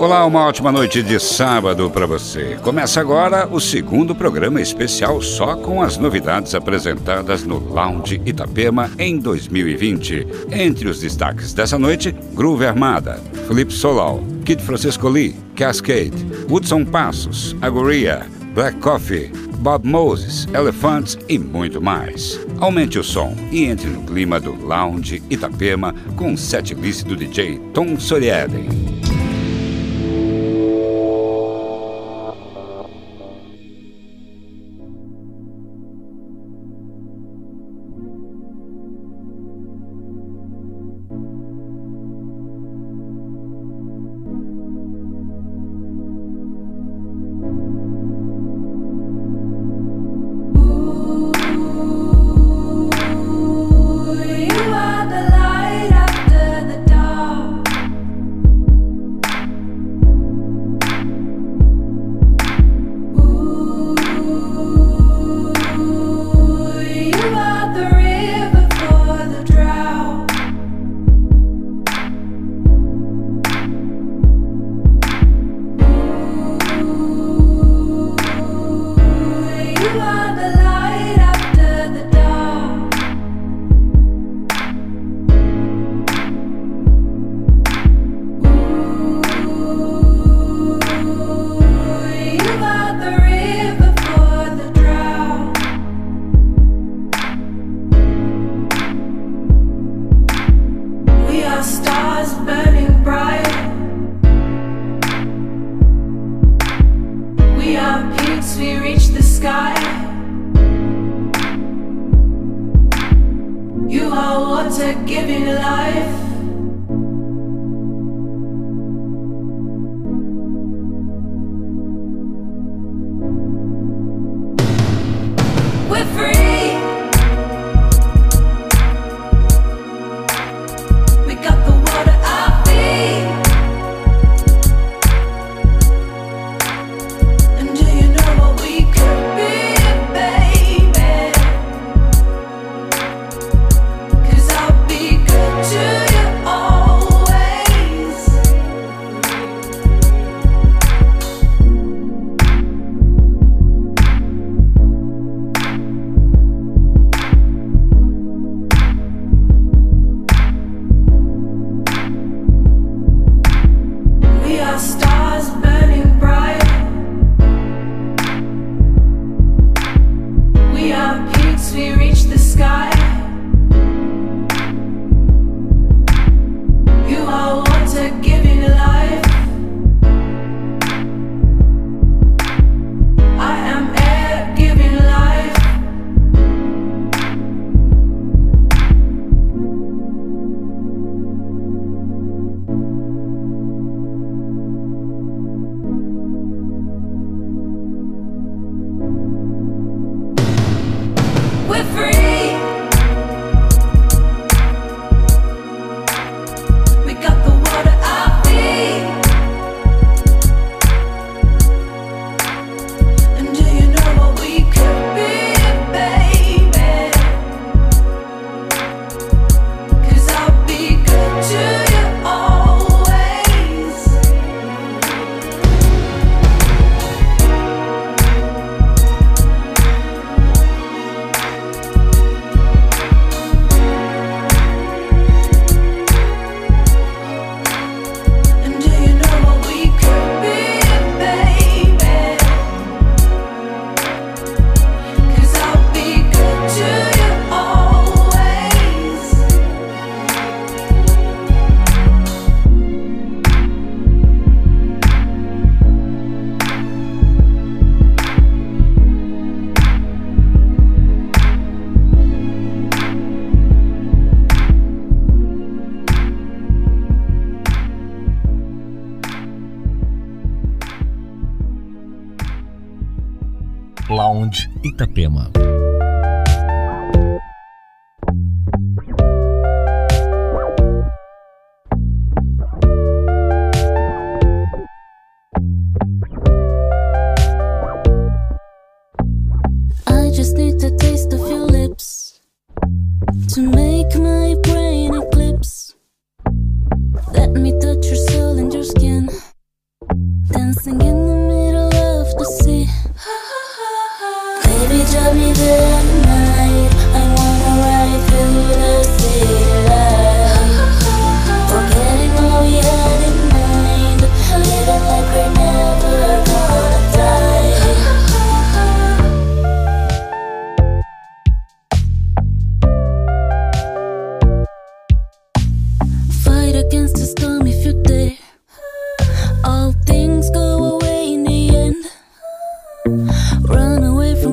Olá, uma ótima noite de sábado para você. Começa agora o segundo programa especial só com as novidades apresentadas no Lounge Itapema em 2020. Entre os destaques dessa noite, Groove Armada, Felipe Solal, Kid Francisco Lee, Cascade, Woodson Passos, Agoria, Black Coffee, Bob Moses, Elephants e muito mais. Aumente o som e entre no clima do Lounge Itapema com o setlist do DJ Tom Soriedem. Itapema.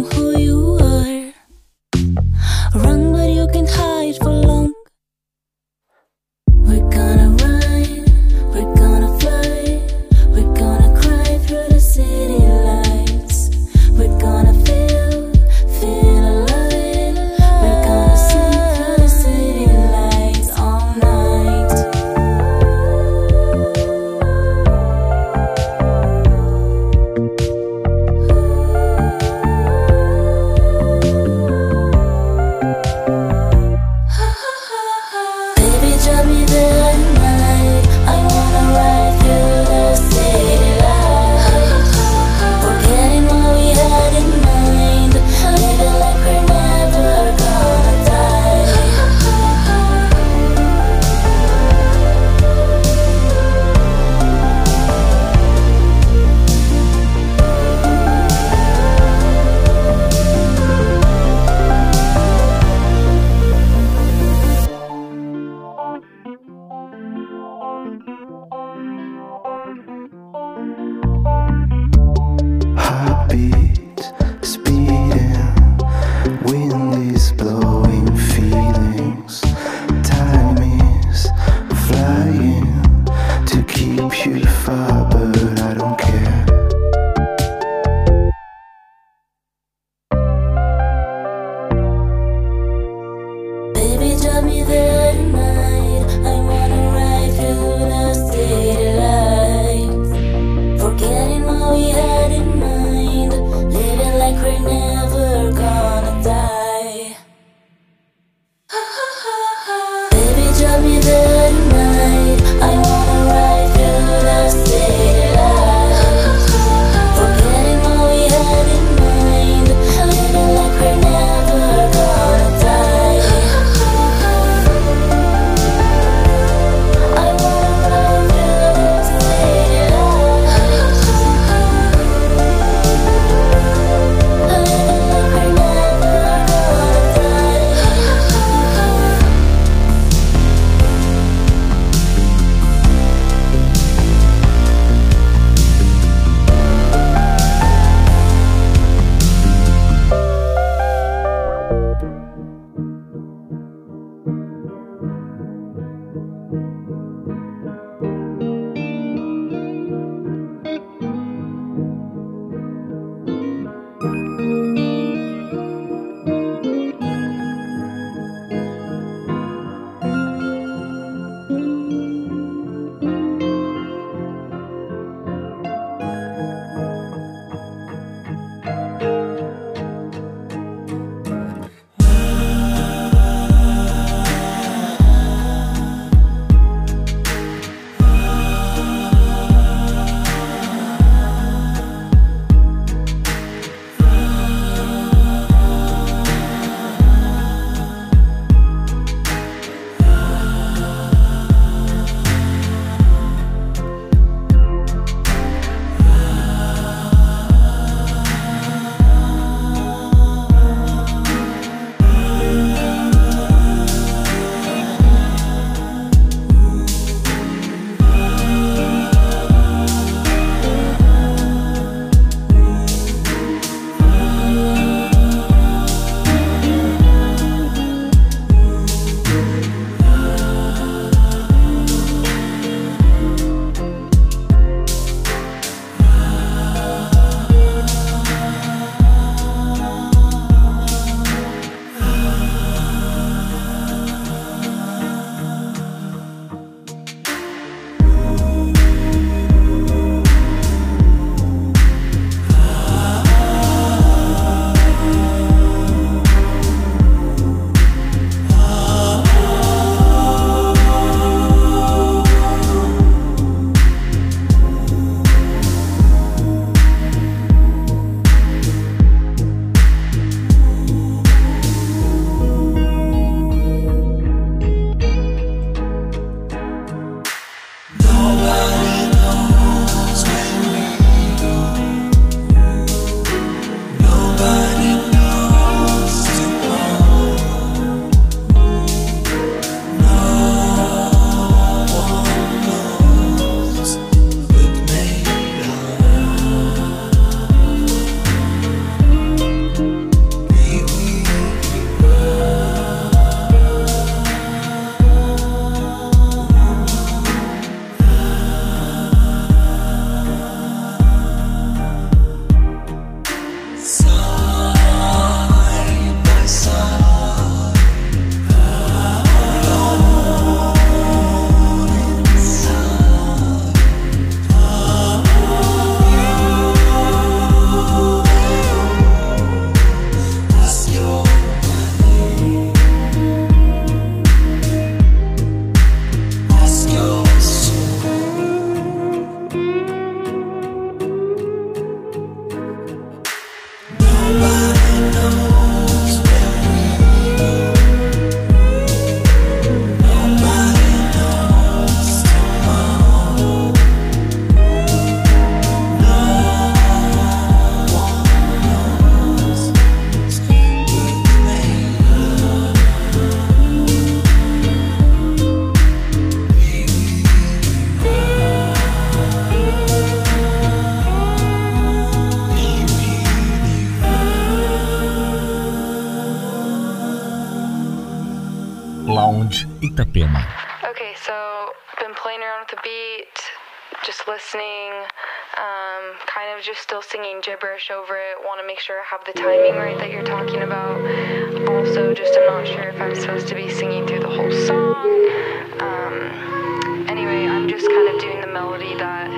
who já me deram of just still singing gibberish over it. Want to make sure I have the timing right that you're talking about. Also, just I'm not sure if I'm supposed to be singing through the whole song. Um, anyway, I'm just kind of doing the melody that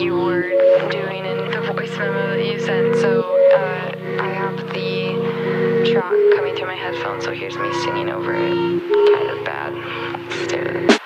you were doing in the voice memo that you sent. So uh, I have the track coming through my headphones, so here's me singing over it. Kind of bad.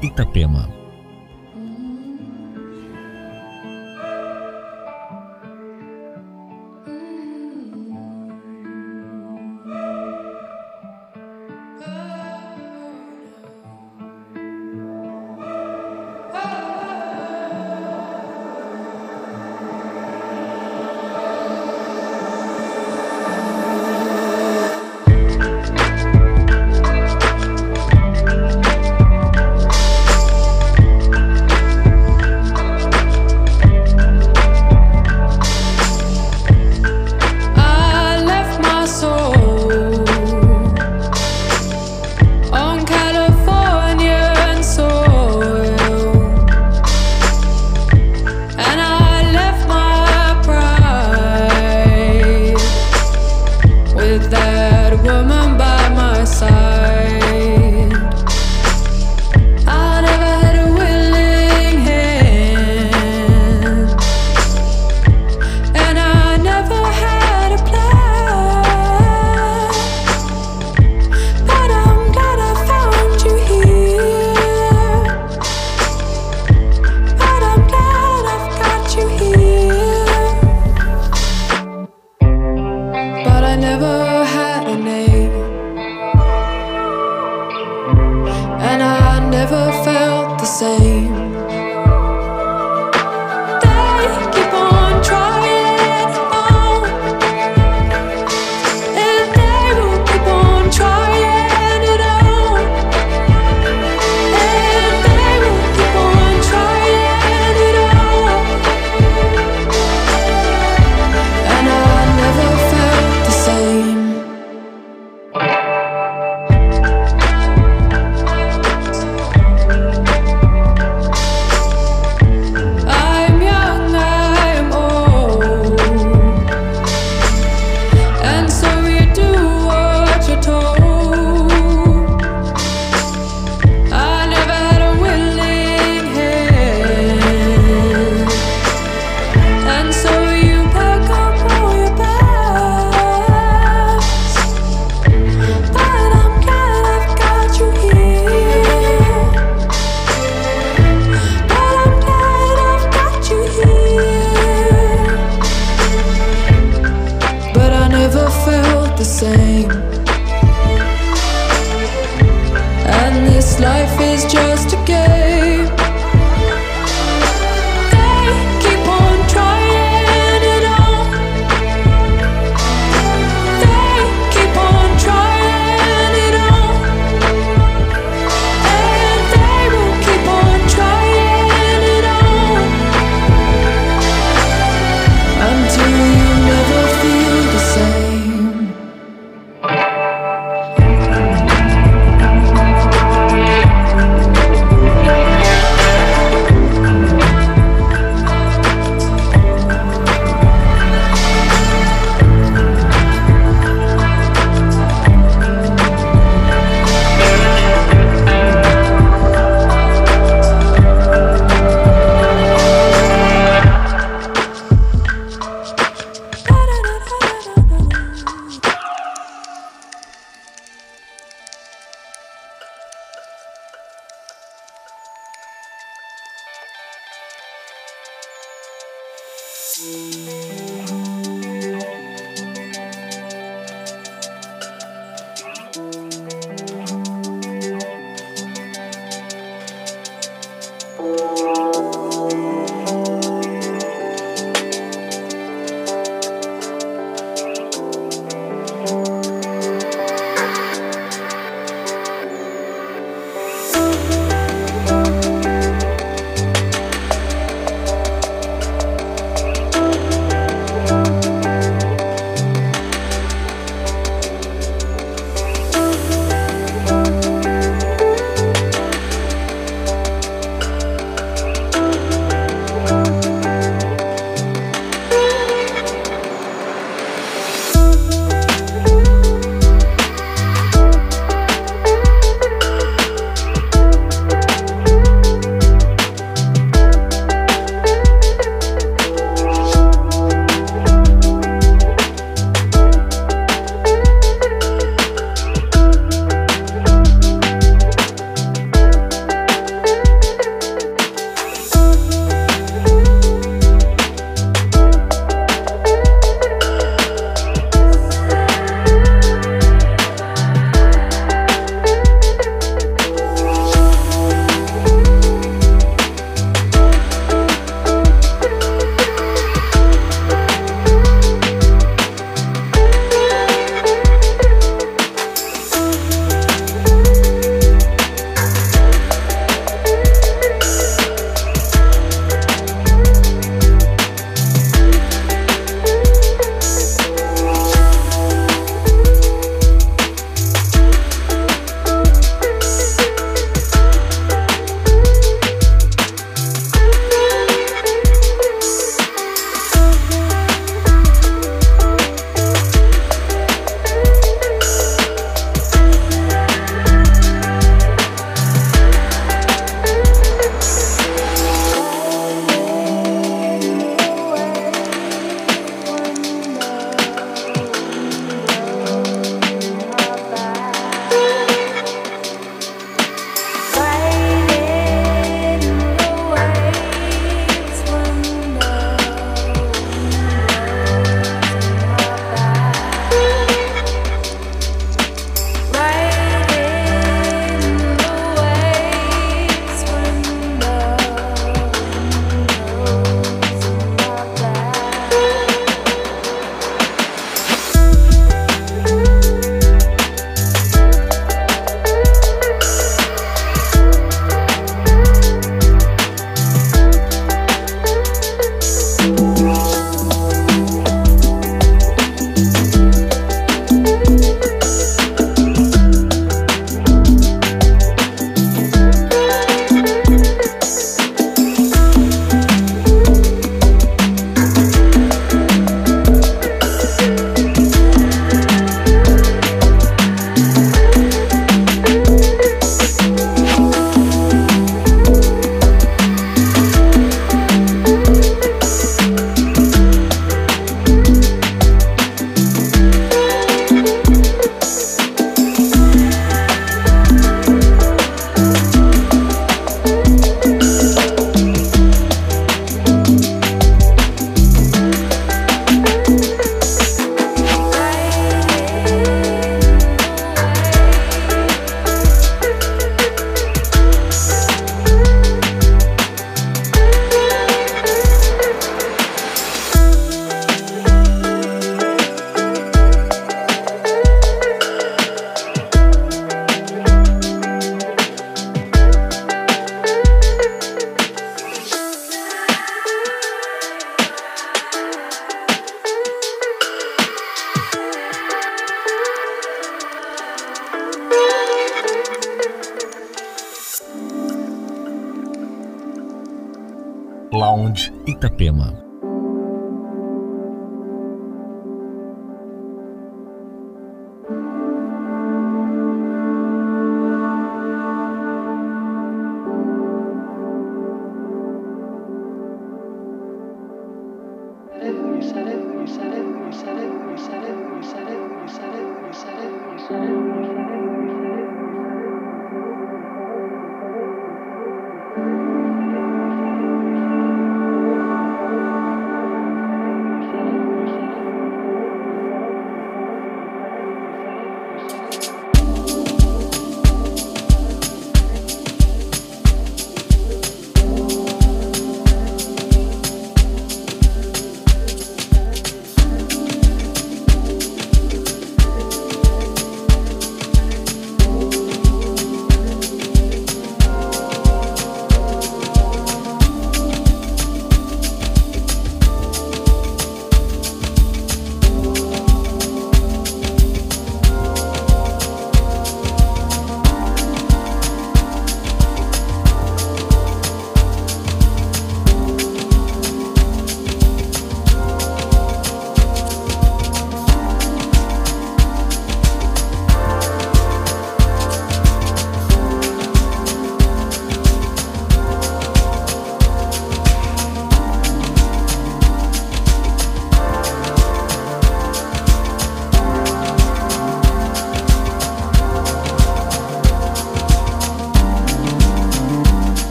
Itapema. Ефрема.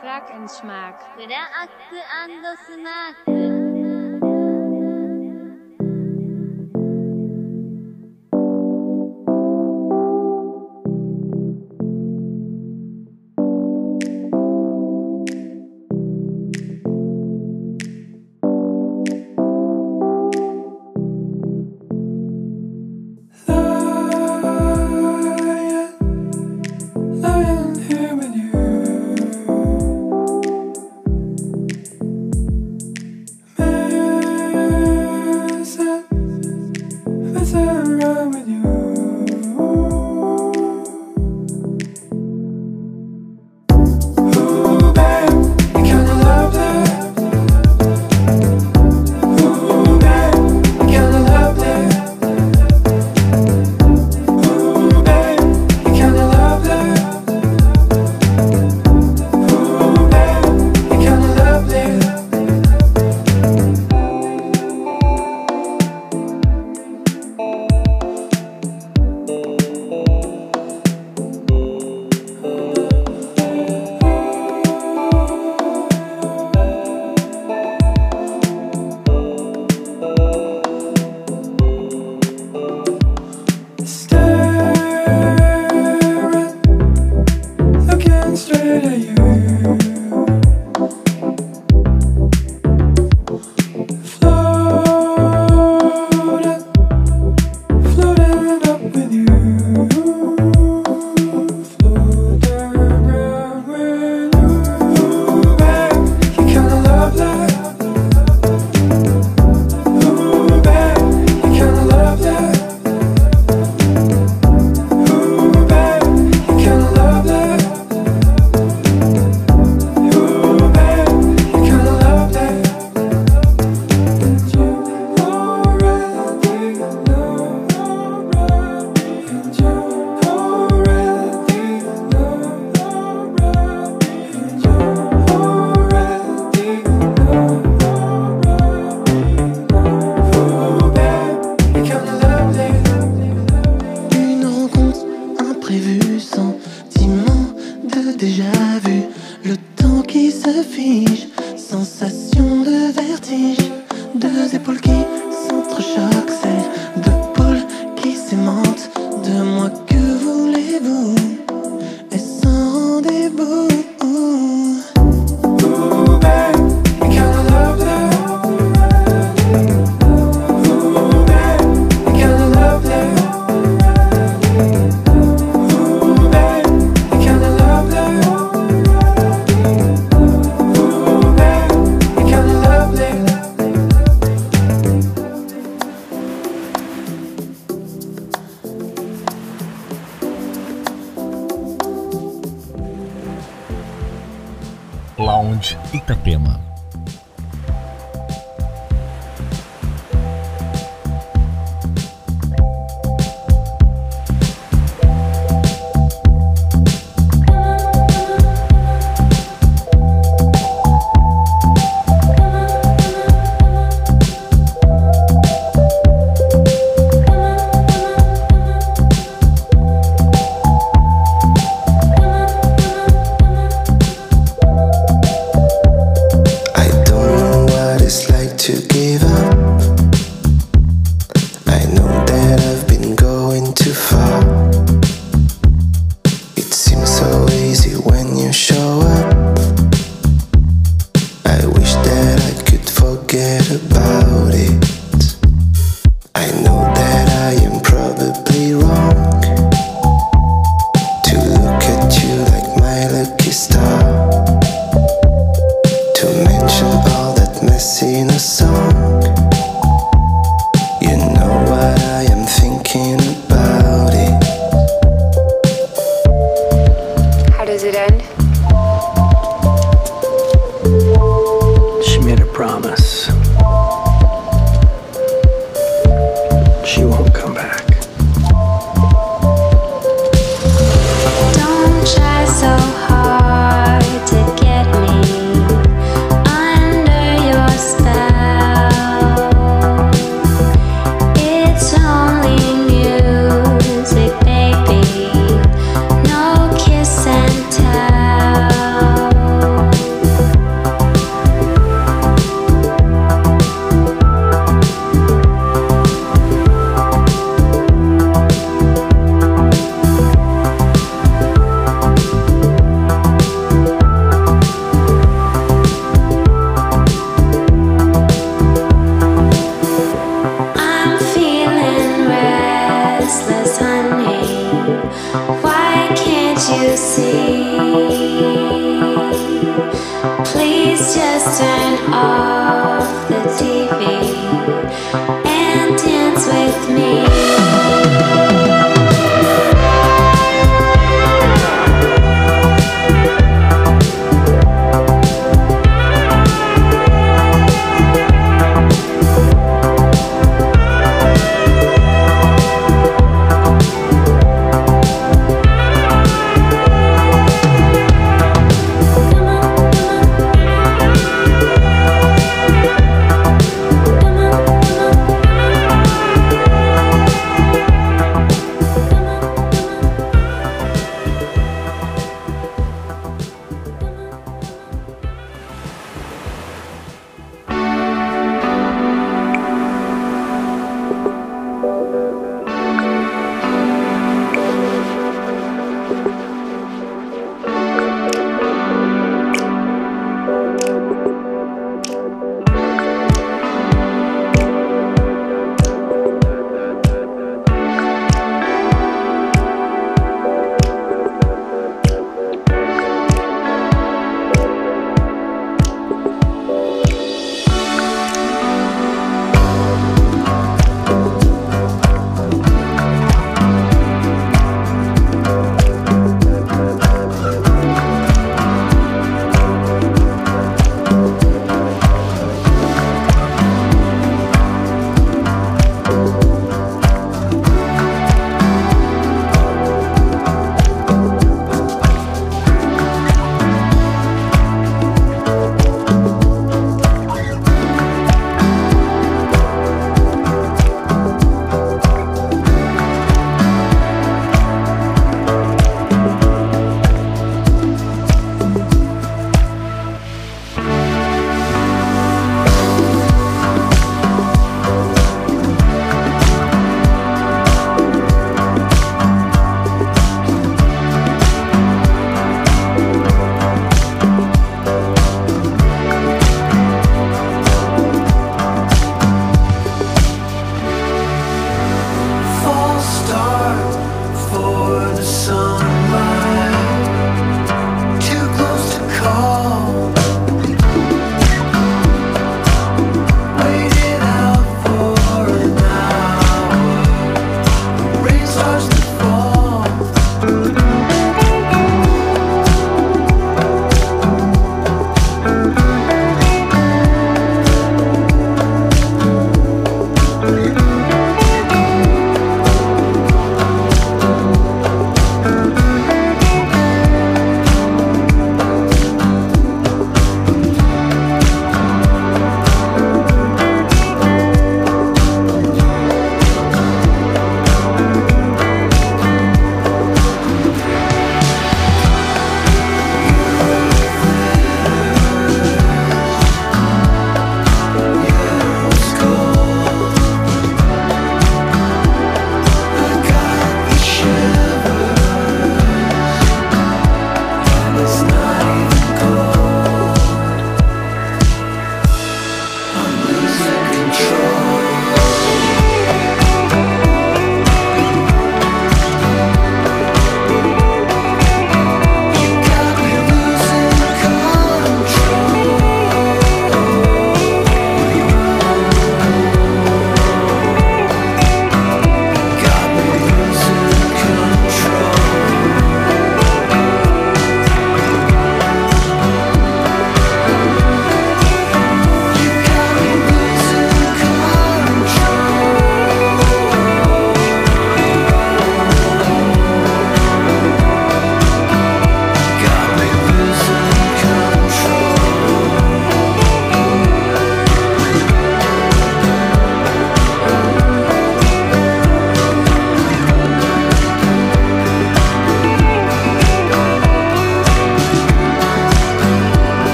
Crack and smack. Crack and smack.